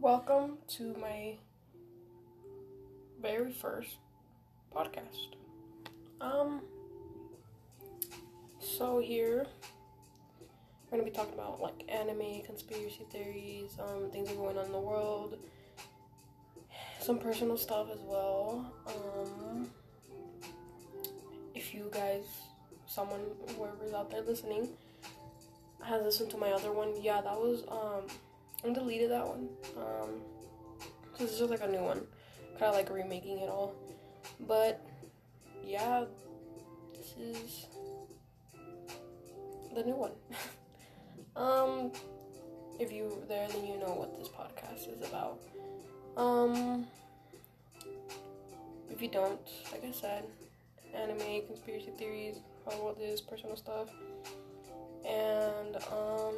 Welcome to my very first podcast. Um, so here we're gonna be talking about like anime, conspiracy theories, um, things that are going on in the world, some personal stuff as well. Um, if you guys, someone, whoever's out there listening, has listened to my other one, yeah, that was um, I deleted that one. Um, this is just like a new one, kind of like remaking it all. But yeah, this is the new one. um, if you there, then you know what this podcast is about. Um, if you don't, like I said, anime, conspiracy theories, how about this, personal stuff, and um.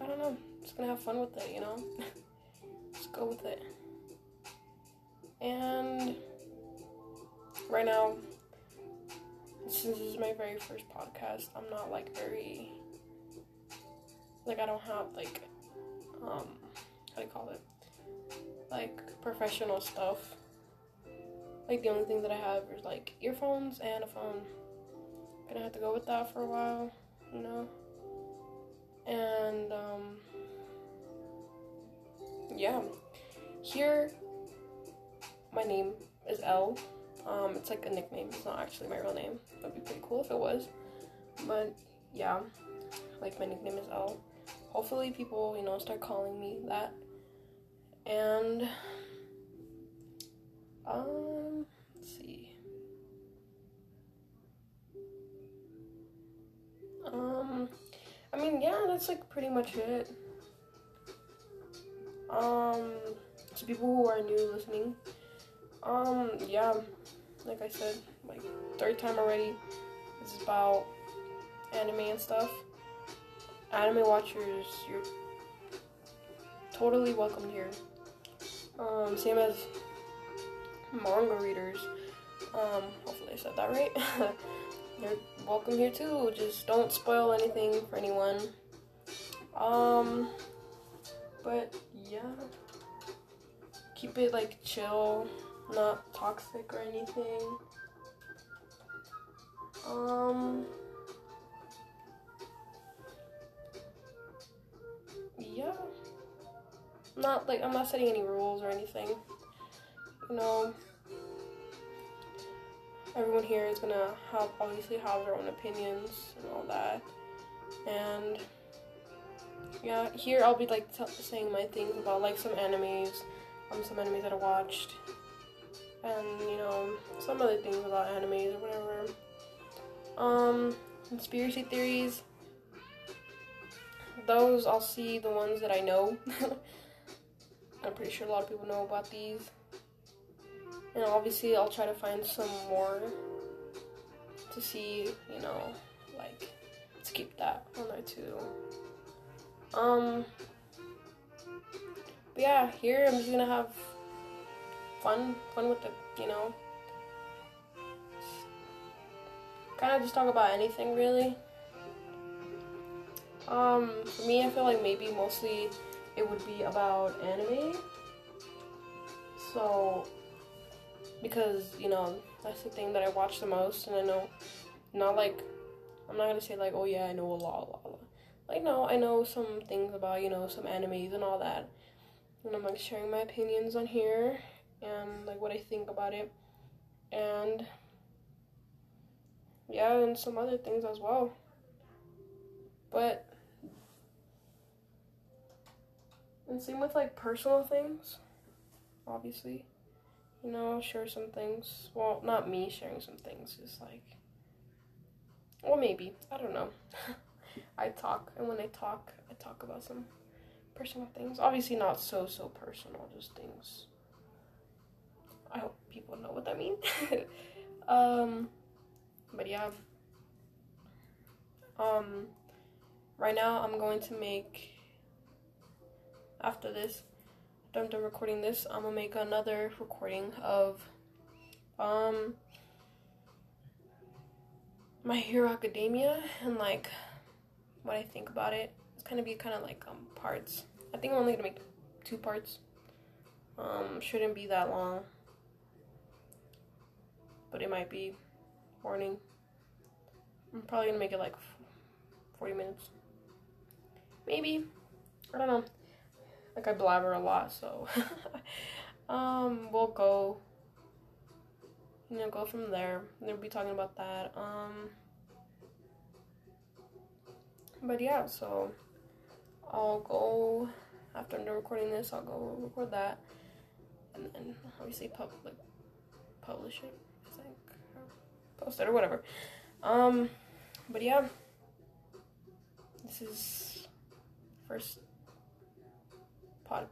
I don't know. Just gonna have fun with it, you know? Just go with it. And right now, since this is my very first podcast, I'm not like very like I don't have like um how do you call it? Like professional stuff. Like the only thing that I have is like earphones and a phone. Gonna have to go with that for a while, you know? And um yeah. Here my name is L. Um, it's like a nickname. It's not actually my real name. That'd be pretty cool if it was. But yeah, like my nickname is L. Hopefully, people you know start calling me that. And um, that's like pretty much it. Um, to people who are new listening, um, yeah, like I said, like third time already. This is about anime and stuff. Anime watchers, you're totally welcome here. Um, same as manga readers. Um, hopefully I said that right. you're welcome here too. Just don't spoil anything for anyone. Um, but yeah, keep it like chill not toxic or anything. Um, yeah, not like I'm not setting any rules or anything. You know, everyone here is gonna have obviously have their own opinions and all that, and yeah, here I'll be like saying my things about like some animes, um, some animes that I watched, and you know some other things about animes or whatever. Um, conspiracy theories. Those I'll see the ones that I know. I'm pretty sure a lot of people know about these. And obviously I'll try to find some more to see, you know, like to keep that on there too. Um but yeah, here I'm just gonna have fun, fun with the, you know, kind of just talk about anything really. Um, for me, I feel like maybe mostly it would be about anime. So, because you know that's the thing that I watch the most, and I know, not like, I'm not gonna say like, oh yeah, I know a lot, a lot, a lot. Like no, I know some things about you know some animes and all that, and I'm like sharing my opinions on here and like what I think about it, and yeah, and some other things as well. But and same with like personal things, obviously. You know, share some things. Well, not me sharing some things, just like well maybe. I don't know. I talk and when I talk I talk about some personal things. Obviously not so so personal, just things I hope people know what that means. um, but yeah. Um, right now I'm going to make. After this, after I'm done recording this, I'm gonna make another recording of, um, My Hero Academia and like what I think about it. it's gonna be kind of like um parts. I think I'm only gonna make two parts. Um, shouldn't be that long, but it might be. Warning. I'm probably gonna make it like 40 minutes. Maybe. I don't know. Like I blabber a lot, so um we'll go you know go from there. We'll be talking about that. Um but yeah, so I'll go after I'm done recording this. I'll go record that, and then obviously pub like publish it. I think or post it or whatever. Um, but yeah, this is first pod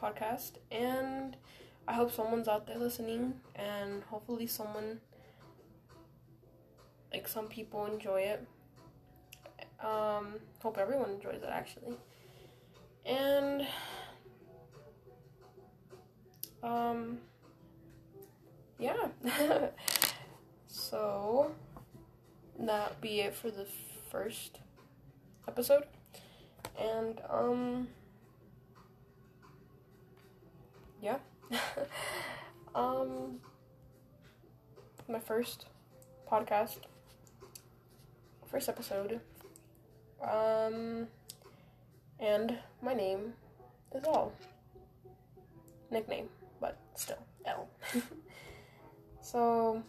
podcast, and I hope someone's out there listening, and hopefully someone like some people enjoy it um, hope everyone enjoys it actually. And um, yeah. so that be it for the first episode. And um yeah. um my first podcast first episode um, and my name is L. Nickname, but still L. so,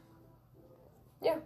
yeah.